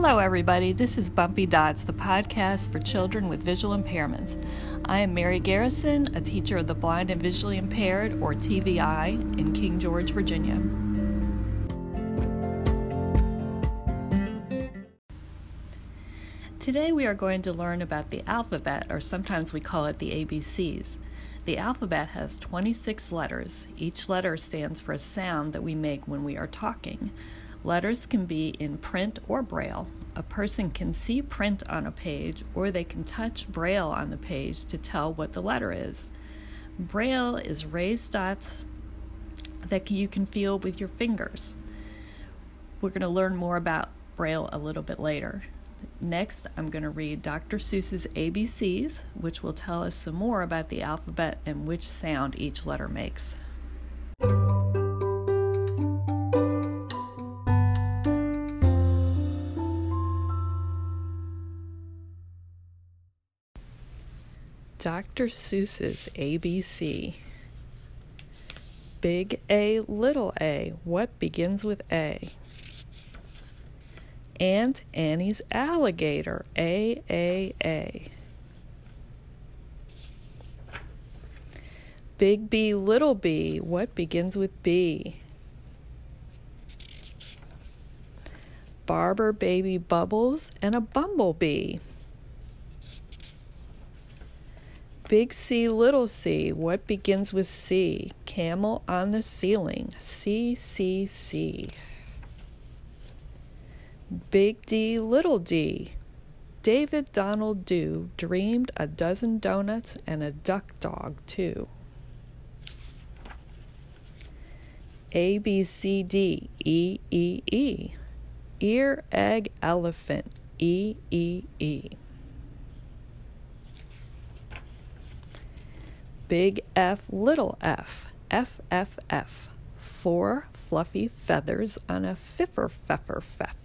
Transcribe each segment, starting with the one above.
Hello, everybody. This is Bumpy Dots, the podcast for children with visual impairments. I am Mary Garrison, a teacher of the blind and visually impaired, or TVI, in King George, Virginia. Today, we are going to learn about the alphabet, or sometimes we call it the ABCs. The alphabet has 26 letters. Each letter stands for a sound that we make when we are talking. Letters can be in print or braille. A person can see print on a page or they can touch braille on the page to tell what the letter is. Braille is raised dots that you can feel with your fingers. We're going to learn more about braille a little bit later. Next, I'm going to read Dr. Seuss's ABCs, which will tell us some more about the alphabet and which sound each letter makes. Dr. Seuss's ABC. Big A, little a. What begins with A? Aunt Annie's alligator. A, A, A. Big B, little b. What begins with B? Barber, baby, bubbles, and a bumblebee. Big C, little c. What begins with C? Camel on the ceiling. C, C, C. Big D, little d. David Donald Do dreamed a dozen donuts and a duck dog, too. A, B, C, D, E, E, E. Ear, egg, elephant, E, E, E. big F, little f, F, F, F. Four fluffy feathers on a fiffer, feffer, feff.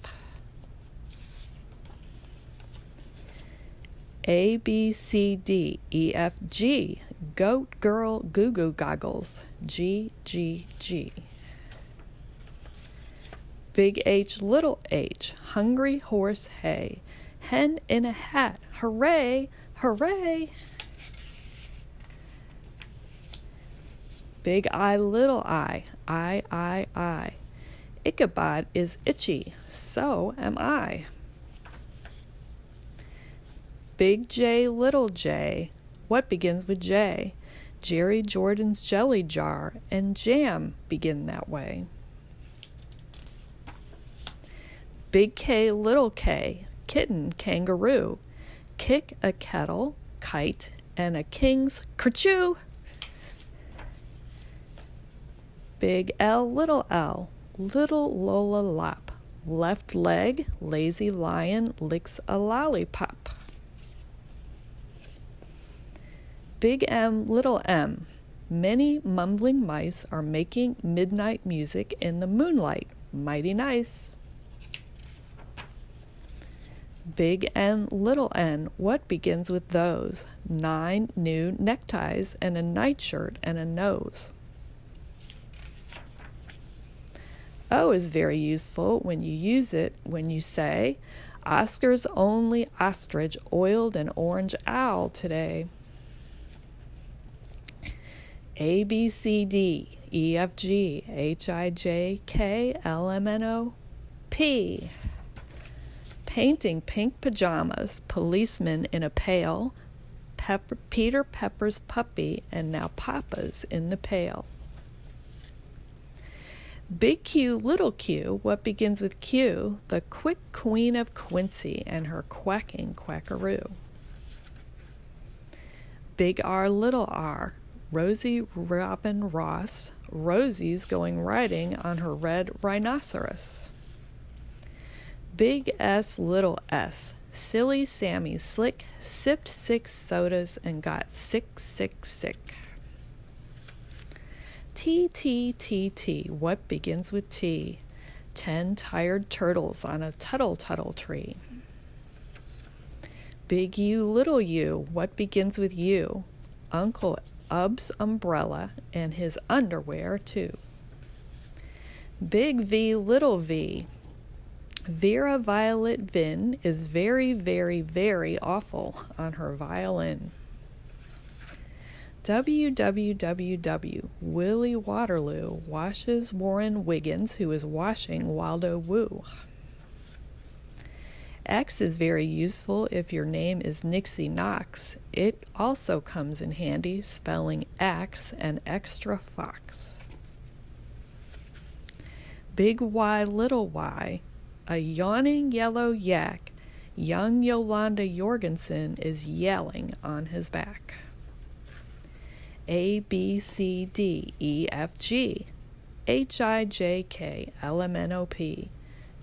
A, B, C, D, E, F, G. Goat, girl, goo goo goggles. G, G, G. Big H, little h. Hungry horse, hay. Hen in a hat. Hooray, hooray. Big I, little I, I, I, I. Ichabod is itchy, so am I. Big J, little j. What begins with J? Jerry Jordan's jelly jar and jam begin that way. Big K, little k. Kitten, kangaroo. Kick a kettle, kite, and a king's kerchoo. Big L, little l, little Lola lap. Left leg, lazy lion licks a lollipop. Big M, little m. Many mumbling mice are making midnight music in the moonlight. Mighty nice. Big N, little n, what begins with those? Nine new neckties and a nightshirt and a nose. O is very useful when you use it when you say, Oscar's only ostrich oiled an orange owl today. A, B, C, D, E, F, G, H, I, J, K, L, M, N, O, P. Painting pink pajamas, policeman in a pail, Pepper, Peter Pepper's puppy, and now Papa's in the pail. Big Q, little q, what begins with Q, the quick queen of Quincy and her quacking quackaroo. Big R, little r, Rosie Robin Ross, Rosie's going riding on her red rhinoceros. Big S, little s, silly Sammy Slick sipped six sodas and got sick, sick, sick. T, T, T, T. What begins with T? Ten tired turtles on a tuttle tuttle tree. Big U, little U. What begins with U? Uncle Ub's umbrella and his underwear, too. Big V, little V. Vera Violet Vin is very, very, very awful on her violin. Www. Willie Waterloo washes Warren Wiggins, who is washing Waldo Woo. X is very useful if your name is Nixie Knox. It also comes in handy spelling X and extra fox. Big Y, little y, a yawning yellow yak, young Yolanda Jorgensen is yelling on his back. A, B, C, D, E, F, G, H, I, J, K, L, M, N, O, P.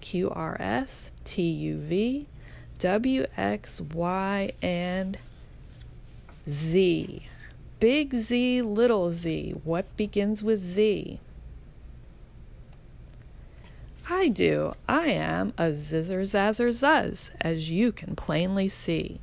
Q R S T U V W X Y and Z. Big Z, little z. What begins with Z? I do. I am a zizzer zazzer zuzz, as you can plainly see.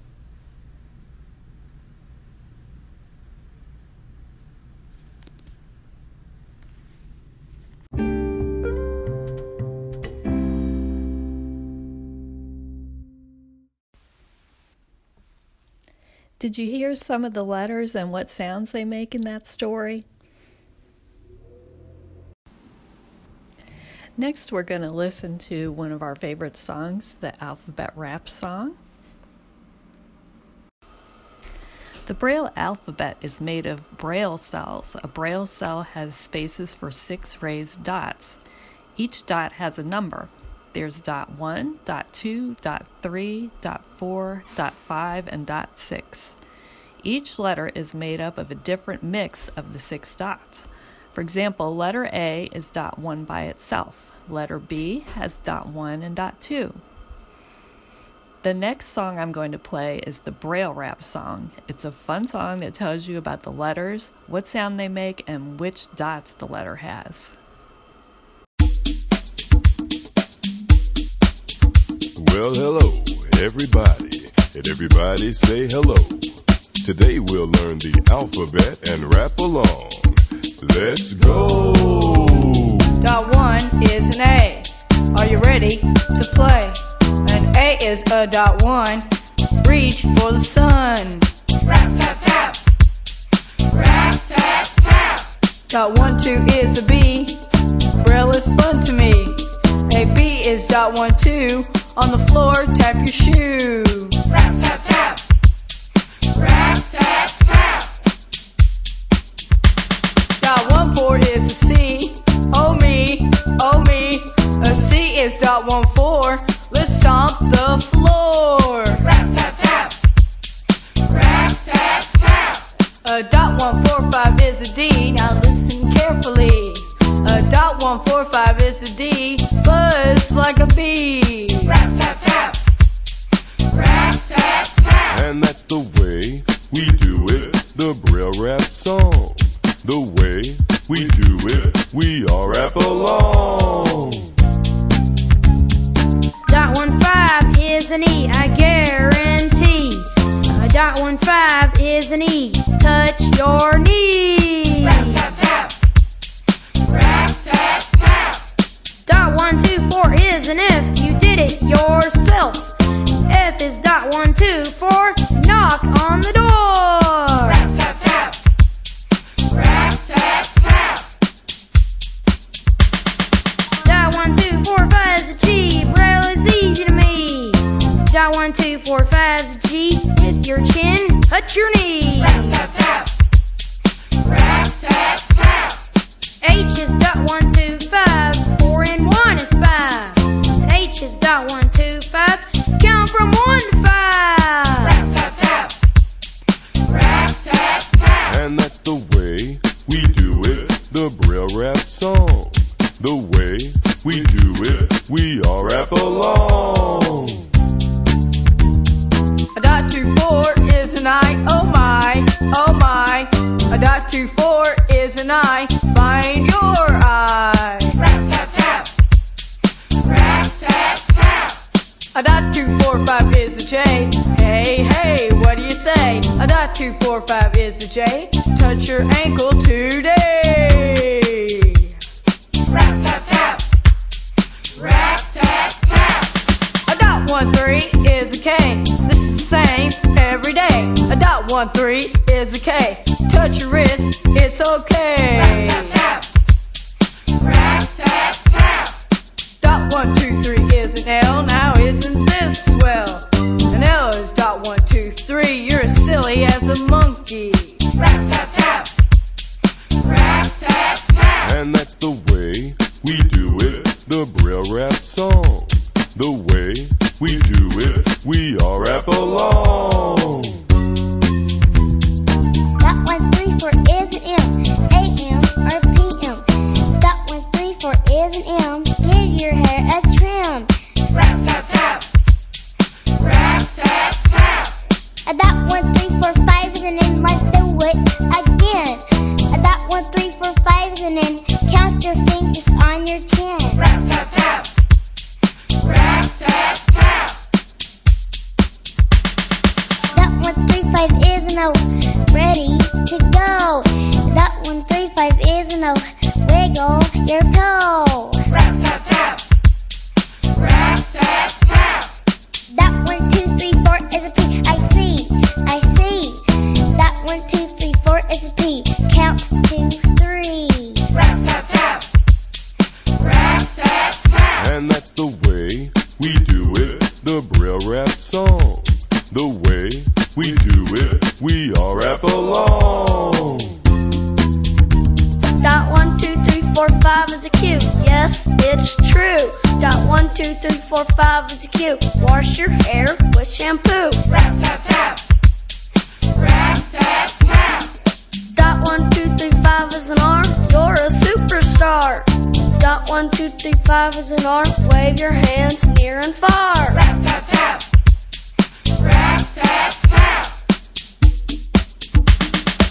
Did you hear some of the letters and what sounds they make in that story? Next, we're going to listen to one of our favorite songs, the Alphabet Rap song. The Braille alphabet is made of Braille cells. A Braille cell has spaces for six raised dots. Each dot has a number. There's dot 1, dot 2, dot 3, dot 4, dot 5, and dot 6. Each letter is made up of a different mix of the six dots. For example, letter A is dot 1 by itself. Letter B has dot 1 and dot 2. The next song I'm going to play is the Braille Rap song. It's a fun song that tells you about the letters, what sound they make, and which dots the letter has. Well, hello, everybody, and everybody say hello. Today we'll learn the alphabet and rap along. Let's go! Dot one is an A. Are you ready to play? An A is a dot one. Reach for the sun. Rap tap tap. Rap tap tap. Dot one two is a B. Braille is fun to me. A B is dot one two. On the floor, tap your shoe. Rap tap tap. Rap tap tap. Dot one four is a C. Oh me, oh me. A C is dot one four. Let's stomp the floor. Rap tap tap. Four is a D. Now listen carefully. A dot one four five is a D. Buzz like a bee. Rap tap tap. Rap tap tap. And that's the way we do it, the Braille Rap song. The way we do it, we all rap along. Dot one five is an E, I guarantee. Uh, dot one five is an E. Touch your knee. Dot one two four is an F. You did it yourself. F is dot one two four. Knock on the door. Rap tap tap. Rap tap tap. Dot one two four five is a G. Braille is easy to me. Dot one two four five is a G. With your chin, touch your knee. Rap tap tap. Rap five is a J. Hey, hey, what do you say? A dot two four five is a J. Touch your ankle today. Rap tap tap. Rap tap tap. A dot one three is a K. This is the same every day. A dot one three is a K. Touch your wrist, it's okay. Rap tap tap. Rap tap tap. Dot one two three is an L. Now one three four five is an N. Let's do it again. That one three four five is an N. Count your fingers on your chin. Rap, tap, tap. Rap, tap, tap. That one three five is O. Ready to go. One two three five is an R. Wave your hands near and far. Rap, tap, tap. Rap, tap, tap.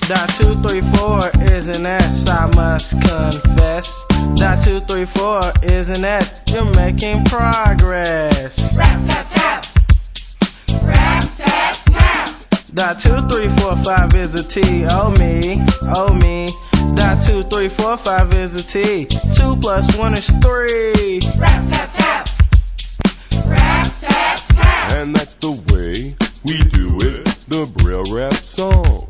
Dot two three four is an S, I must confess. Dot two three four is an S, you're making progress. Rap, tap, tap. Rap, tap, tap. Dot two three four five is a T, oh me, oh me. Dot two three four five is a T, two plus one is three. Rap, tap, tap. Rap, tap, tap. And that's the way we do it, the Braille Rap song.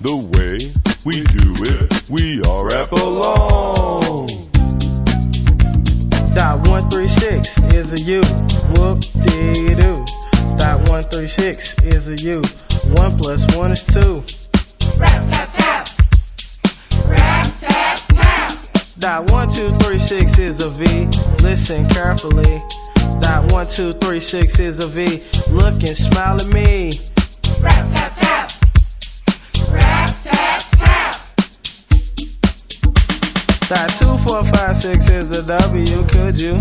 The way we do it, we all rap along. Dot one three six is a U, whoop dee doo. Dot one three six is a U, one plus one is two. Rap, tap, tap. Rap, tap, tap. Dot one two three six is a V. Listen carefully. Dot one two three six is a V. Look and smile at me. Rap, tap, tap. Rap, tap, tap. Dot two four five six is a W. Could you?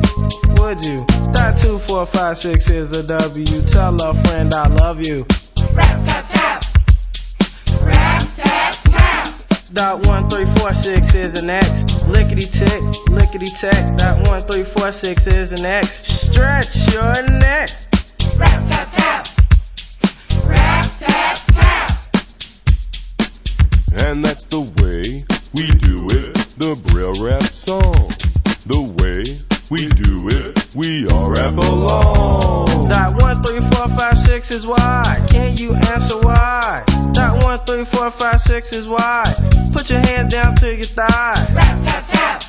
Would you? Dot two four five six is a W. Tell a friend I love you. Dot one three four six is an X. Lickety tick, lickety tick. Dot one three four six is an X. Stretch your neck. Rap, tap, tap. Rap, tap, tap. And that's the way we do it, the Braille Rap song. The way we do it, we all rap along. Dot one three four five six is why. Can you answer why? Dot one three four five six is why. Put your hands down to your thighs. Rap, tap, tap.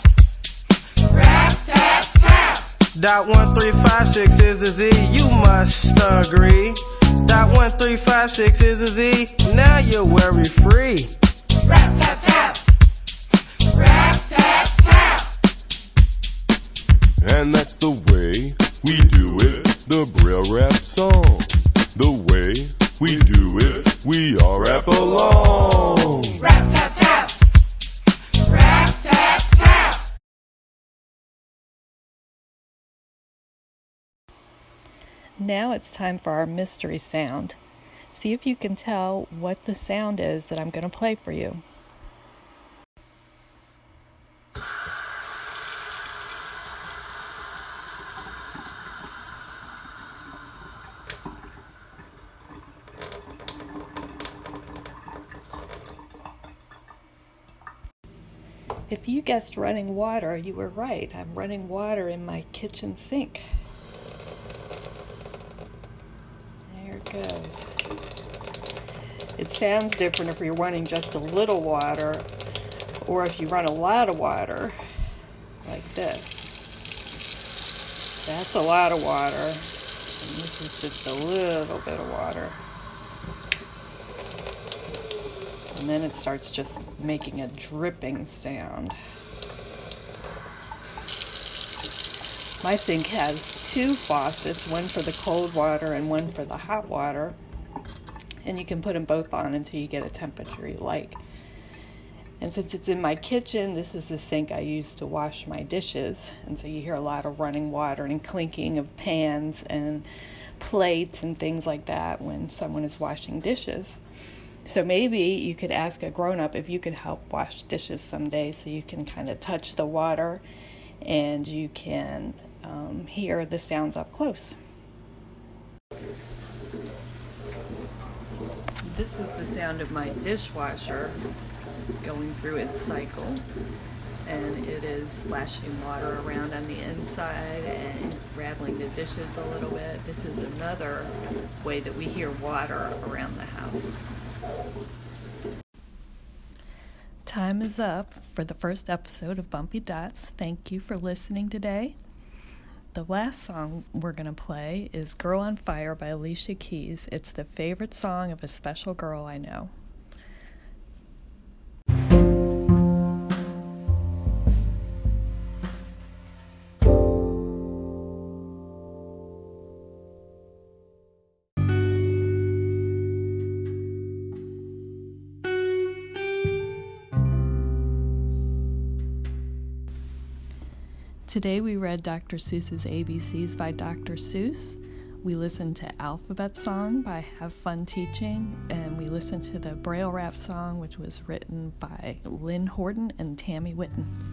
Rap, tap, tap. Dot one three five six is a Z. You must agree. Dot one three five six is a Z. Now you're worry free. Rap, tap, tap. Rap, tap, tap. And that's the way we do it, the Braille Rap song. The way we do it, we all rap along. Rap, tap, tap. Rap, tap, tap. Now it's time for our mystery sound. See if you can tell what the sound is that I'm going to play for you. Guessed running water, you were right. I'm running water in my kitchen sink. There it goes. It sounds different if you're running just a little water or if you run a lot of water, like this. That's a lot of water. And this is just a little bit of water. And then it starts just making a dripping sound. My sink has two faucets, one for the cold water and one for the hot water. And you can put them both on until you get a temperature you like. And since it's in my kitchen, this is the sink I use to wash my dishes. And so you hear a lot of running water and clinking of pans and plates and things like that when someone is washing dishes. So maybe you could ask a grown up if you could help wash dishes someday so you can kind of touch the water and you can um, hear the sounds up close. This is the sound of my dishwasher going through its cycle and it is splashing water around on the inside and rattling the dishes a little bit. This is another way that we hear water around the house. Time is up for the first episode of Bumpy Dots. Thank you for listening today. The last song we're going to play is Girl on Fire by Alicia Keys. It's the favorite song of a special girl I know. Today we read Dr. Seuss's ABCs by Dr. Seuss. We listened to Alphabet Song by Have Fun Teaching, and we listened to the Braille Rap song, which was written by Lynn Horton and Tammy Whitten.